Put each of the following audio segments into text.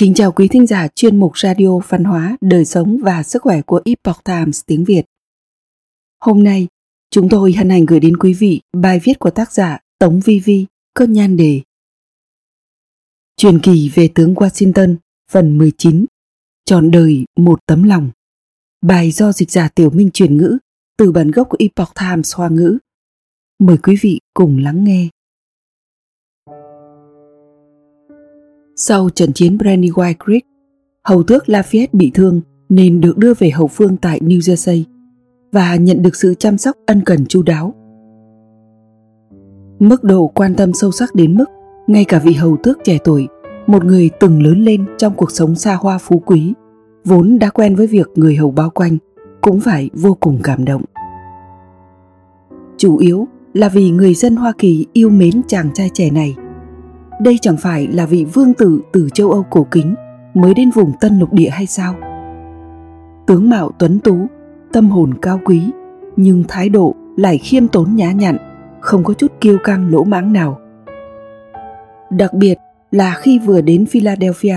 Kính chào quý thính giả chuyên mục radio văn hóa, đời sống và sức khỏe của Epoch Times tiếng Việt. Hôm nay, chúng tôi hân hạnh gửi đến quý vị bài viết của tác giả Tống Vi Vi có nhan đề Truyền kỳ về tướng Washington phần 19 Trọn đời một tấm lòng Bài do dịch giả Tiểu Minh chuyển ngữ từ bản gốc của Epoch Times Hoa ngữ. Mời quý vị cùng lắng nghe. Sau trận chiến Brandywine Creek, hầu tước Lafayette bị thương nên được đưa về hậu phương tại New Jersey và nhận được sự chăm sóc ân cần chu đáo. Mức độ quan tâm sâu sắc đến mức ngay cả vị hầu tước trẻ tuổi, một người từng lớn lên trong cuộc sống xa hoa phú quý, vốn đã quen với việc người hầu bao quanh, cũng phải vô cùng cảm động. Chủ yếu là vì người dân Hoa Kỳ yêu mến chàng trai trẻ này – đây chẳng phải là vị vương tử từ châu Âu cổ kính mới đến vùng Tân Lục Địa hay sao? Tướng mạo tuấn tú, tâm hồn cao quý, nhưng thái độ lại khiêm tốn nhã nhặn, không có chút kiêu căng lỗ mãng nào. Đặc biệt là khi vừa đến Philadelphia,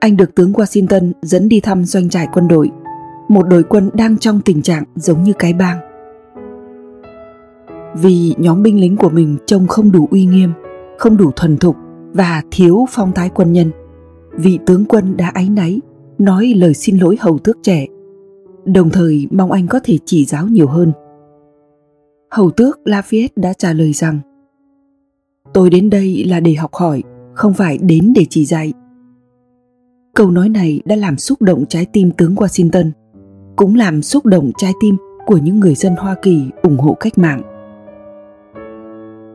anh được tướng Washington dẫn đi thăm doanh trại quân đội, một đội quân đang trong tình trạng giống như cái bang. Vì nhóm binh lính của mình trông không đủ uy nghiêm, không đủ thuần thục và thiếu phong thái quân nhân. Vị tướng quân đã áy náy, nói lời xin lỗi hầu tước trẻ. Đồng thời, mong anh có thể chỉ giáo nhiều hơn. Hầu tước lafayette đã trả lời rằng, tôi đến đây là để học hỏi, không phải đến để chỉ dạy. Câu nói này đã làm xúc động trái tim tướng washington, cũng làm xúc động trái tim của những người dân hoa kỳ ủng hộ cách mạng.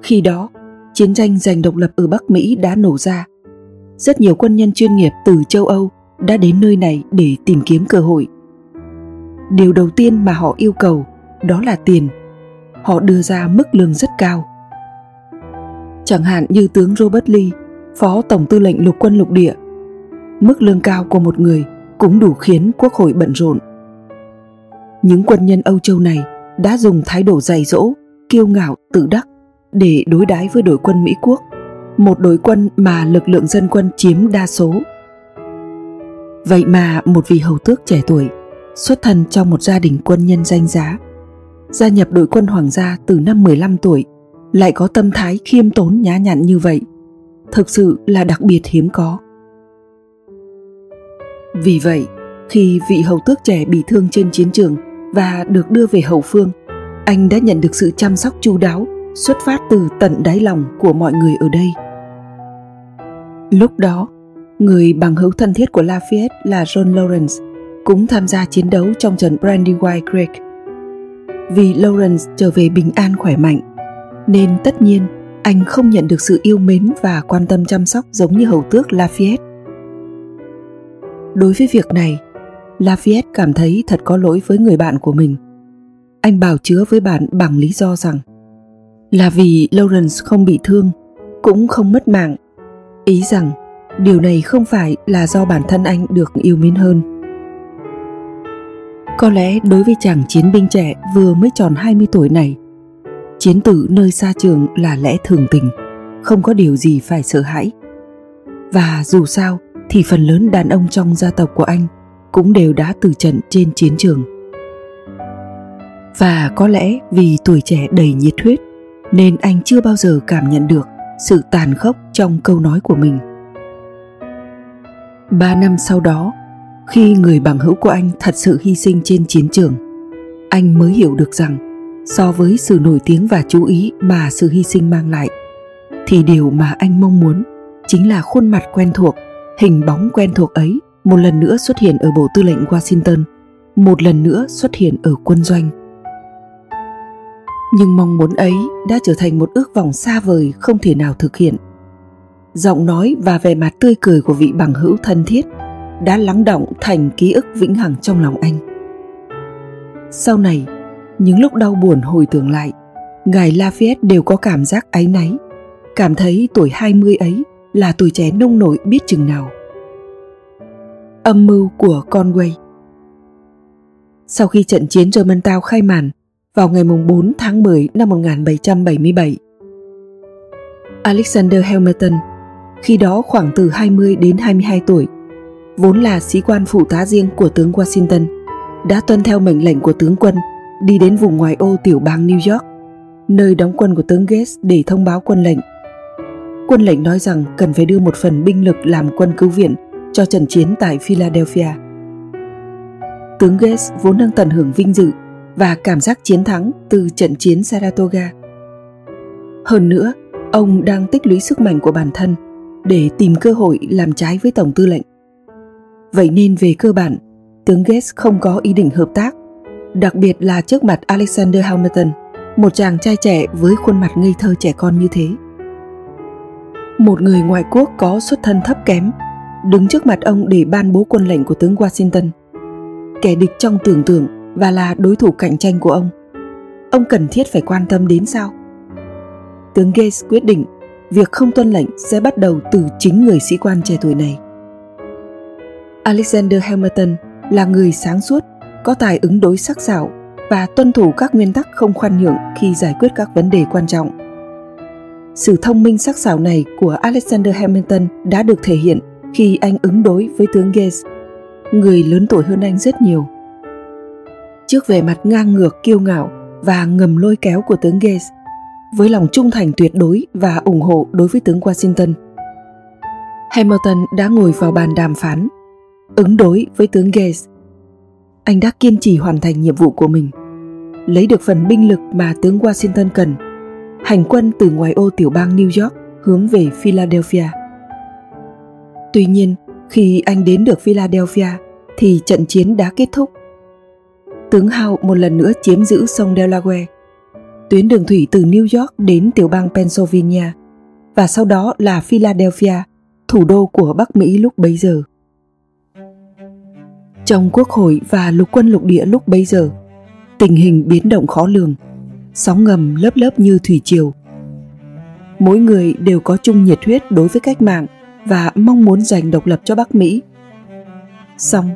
Khi đó chiến tranh giành độc lập ở Bắc Mỹ đã nổ ra. Rất nhiều quân nhân chuyên nghiệp từ châu Âu đã đến nơi này để tìm kiếm cơ hội. Điều đầu tiên mà họ yêu cầu đó là tiền. Họ đưa ra mức lương rất cao. Chẳng hạn như tướng Robert Lee, phó tổng tư lệnh lục quân lục địa. Mức lương cao của một người cũng đủ khiến quốc hội bận rộn. Những quân nhân Âu Châu này đã dùng thái độ dày dỗ, kiêu ngạo, tự đắc để đối đãi với đội quân Mỹ Quốc, một đội quân mà lực lượng dân quân chiếm đa số. Vậy mà một vị hầu tước trẻ tuổi, xuất thân trong một gia đình quân nhân danh giá, gia nhập đội quân hoàng gia từ năm 15 tuổi, lại có tâm thái khiêm tốn nhã nhặn như vậy, thực sự là đặc biệt hiếm có. Vì vậy, khi vị hầu tước trẻ bị thương trên chiến trường và được đưa về hậu phương, anh đã nhận được sự chăm sóc chu đáo xuất phát từ tận đáy lòng của mọi người ở đây. Lúc đó, người bằng hữu thân thiết của Lafayette là John Lawrence cũng tham gia chiến đấu trong trận Brandywine Creek. Vì Lawrence trở về bình an khỏe mạnh, nên tất nhiên anh không nhận được sự yêu mến và quan tâm chăm sóc giống như hầu tước Lafayette. Đối với việc này, Lafayette cảm thấy thật có lỗi với người bạn của mình. Anh bảo chứa với bạn bằng lý do rằng là vì Lawrence không bị thương, cũng không mất mạng. Ý rằng điều này không phải là do bản thân anh được yêu mến hơn. Có lẽ đối với chàng chiến binh trẻ vừa mới tròn 20 tuổi này, chiến tử nơi xa trường là lẽ thường tình, không có điều gì phải sợ hãi. Và dù sao thì phần lớn đàn ông trong gia tộc của anh cũng đều đã từ trận trên chiến trường. Và có lẽ vì tuổi trẻ đầy nhiệt huyết nên anh chưa bao giờ cảm nhận được sự tàn khốc trong câu nói của mình. Ba năm sau đó, khi người bằng hữu của anh thật sự hy sinh trên chiến trường, anh mới hiểu được rằng so với sự nổi tiếng và chú ý mà sự hy sinh mang lại, thì điều mà anh mong muốn chính là khuôn mặt quen thuộc, hình bóng quen thuộc ấy một lần nữa xuất hiện ở bộ tư lệnh washington, một lần nữa xuất hiện ở quân doanh nhưng mong muốn ấy đã trở thành một ước vọng xa vời không thể nào thực hiện. Giọng nói và vẻ mặt tươi cười của vị bằng hữu thân thiết đã lắng động thành ký ức vĩnh hằng trong lòng anh. Sau này, những lúc đau buồn hồi tưởng lại, ngài Lafayette đều có cảm giác áy náy, cảm thấy tuổi 20 ấy là tuổi trẻ nông nổi biết chừng nào. Âm mưu của Conway. Sau khi trận chiến Germantown khai màn vào ngày 4 tháng 10 năm 1777. Alexander Hamilton, khi đó khoảng từ 20 đến 22 tuổi, vốn là sĩ quan phụ tá riêng của tướng Washington, đã tuân theo mệnh lệnh của tướng quân đi đến vùng ngoài ô tiểu bang New York, nơi đóng quân của tướng Gates để thông báo quân lệnh. Quân lệnh nói rằng cần phải đưa một phần binh lực làm quân cứu viện cho trận chiến tại Philadelphia. Tướng Gates vốn đang tận hưởng vinh dự và cảm giác chiến thắng từ trận chiến Saratoga. Hơn nữa, ông đang tích lũy sức mạnh của bản thân để tìm cơ hội làm trái với tổng tư lệnh. Vậy nên về cơ bản, tướng Gates không có ý định hợp tác, đặc biệt là trước mặt Alexander Hamilton, một chàng trai trẻ với khuôn mặt ngây thơ trẻ con như thế. Một người ngoại quốc có xuất thân thấp kém, đứng trước mặt ông để ban bố quân lệnh của tướng Washington. Kẻ địch trong tưởng tượng và là đối thủ cạnh tranh của ông. Ông cần thiết phải quan tâm đến sao? Tướng Gates quyết định việc không tuân lệnh sẽ bắt đầu từ chính người sĩ quan trẻ tuổi này. Alexander Hamilton là người sáng suốt, có tài ứng đối sắc sảo và tuân thủ các nguyên tắc không khoan nhượng khi giải quyết các vấn đề quan trọng. Sự thông minh sắc sảo này của Alexander Hamilton đã được thể hiện khi anh ứng đối với tướng Gates, người lớn tuổi hơn anh rất nhiều. Trước vẻ mặt ngang ngược kiêu ngạo và ngầm lôi kéo của tướng Gates, với lòng trung thành tuyệt đối và ủng hộ đối với tướng Washington. Hamilton đã ngồi vào bàn đàm phán, ứng đối với tướng Gates. Anh đã kiên trì hoàn thành nhiệm vụ của mình, lấy được phần binh lực mà tướng Washington cần, hành quân từ ngoài ô tiểu bang New York hướng về Philadelphia. Tuy nhiên, khi anh đến được Philadelphia thì trận chiến đã kết thúc. Tướng Howe một lần nữa chiếm giữ sông Delaware tuyến đường thủy từ New York đến tiểu bang Pennsylvania và sau đó là Philadelphia, thủ đô của Bắc Mỹ lúc bấy giờ. Trong quốc hội và lục quân lục địa lúc bấy giờ, tình hình biến động khó lường, sóng ngầm lớp lớp như thủy triều. Mỗi người đều có chung nhiệt huyết đối với cách mạng và mong muốn giành độc lập cho Bắc Mỹ. Song,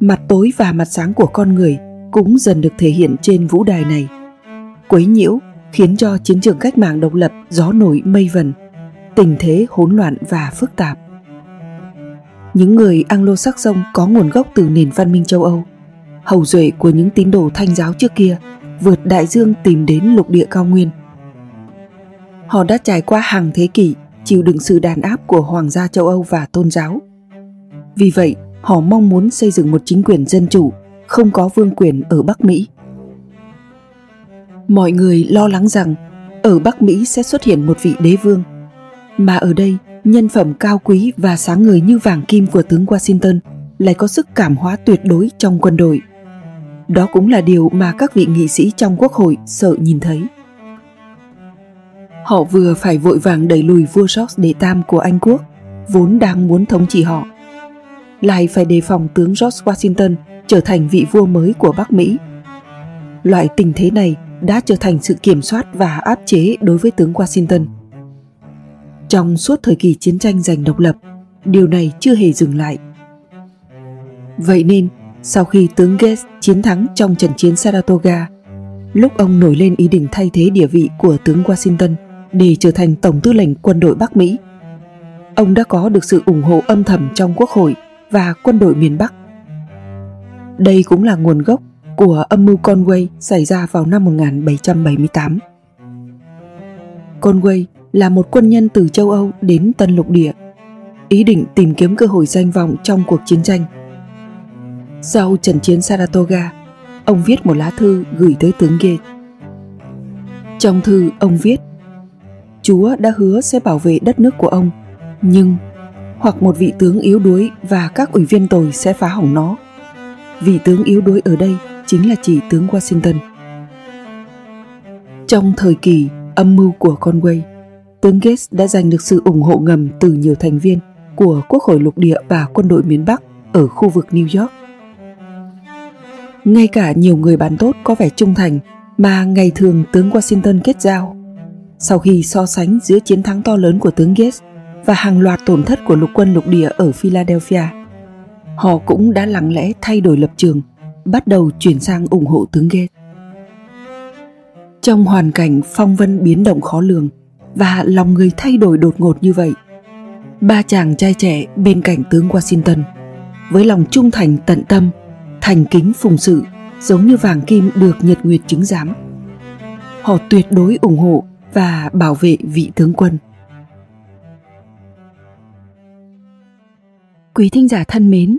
mặt tối và mặt sáng của con người cũng dần được thể hiện trên vũ đài này quấy nhiễu khiến cho chiến trường cách mạng độc lập gió nổi mây vần, tình thế hỗn loạn và phức tạp. Những người Anglo-Saxon có nguồn gốc từ nền văn minh châu Âu, hầu duệ của những tín đồ thanh giáo trước kia vượt đại dương tìm đến lục địa cao nguyên. Họ đã trải qua hàng thế kỷ chịu đựng sự đàn áp của hoàng gia châu Âu và tôn giáo. Vì vậy, họ mong muốn xây dựng một chính quyền dân chủ, không có vương quyền ở Bắc Mỹ mọi người lo lắng rằng ở Bắc Mỹ sẽ xuất hiện một vị đế vương. Mà ở đây, nhân phẩm cao quý và sáng người như vàng kim của tướng Washington lại có sức cảm hóa tuyệt đối trong quân đội. Đó cũng là điều mà các vị nghị sĩ trong quốc hội sợ nhìn thấy. Họ vừa phải vội vàng đẩy lùi vua George đệ tam của Anh quốc, vốn đang muốn thống trị họ. Lại phải đề phòng tướng George Washington trở thành vị vua mới của Bắc Mỹ. Loại tình thế này đã trở thành sự kiểm soát và áp chế đối với tướng Washington. Trong suốt thời kỳ chiến tranh giành độc lập, điều này chưa hề dừng lại. Vậy nên, sau khi tướng Gates chiến thắng trong trận chiến Saratoga, lúc ông nổi lên ý định thay thế địa vị của tướng Washington để trở thành tổng tư lệnh quân đội Bắc Mỹ, ông đã có được sự ủng hộ âm thầm trong quốc hội và quân đội miền Bắc. Đây cũng là nguồn gốc của âm mưu Conway xảy ra vào năm 1778. Conway là một quân nhân từ châu Âu đến Tân Lục Địa, ý định tìm kiếm cơ hội danh vọng trong cuộc chiến tranh. Sau trận chiến Saratoga, ông viết một lá thư gửi tới tướng Gates. Trong thư ông viết Chúa đã hứa sẽ bảo vệ đất nước của ông, nhưng hoặc một vị tướng yếu đuối và các ủy viên tồi sẽ phá hỏng nó. Vị tướng yếu đuối ở đây chính là chỉ tướng Washington. Trong thời kỳ âm mưu của Conway, tướng Gates đã giành được sự ủng hộ ngầm từ nhiều thành viên của Quốc hội lục địa và quân đội miền Bắc ở khu vực New York. Ngay cả nhiều người bạn tốt có vẻ trung thành mà ngày thường tướng Washington kết giao. Sau khi so sánh giữa chiến thắng to lớn của tướng Gates và hàng loạt tổn thất của lục quân lục địa ở Philadelphia, họ cũng đã lặng lẽ thay đổi lập trường bắt đầu chuyển sang ủng hộ tướng Gates. Trong hoàn cảnh phong vân biến động khó lường và lòng người thay đổi đột ngột như vậy, ba chàng trai trẻ bên cạnh tướng Washington với lòng trung thành tận tâm, thành kính phụng sự, giống như vàng kim được nhật nguyệt chứng giám. Họ tuyệt đối ủng hộ và bảo vệ vị tướng quân. Quý thính giả thân mến,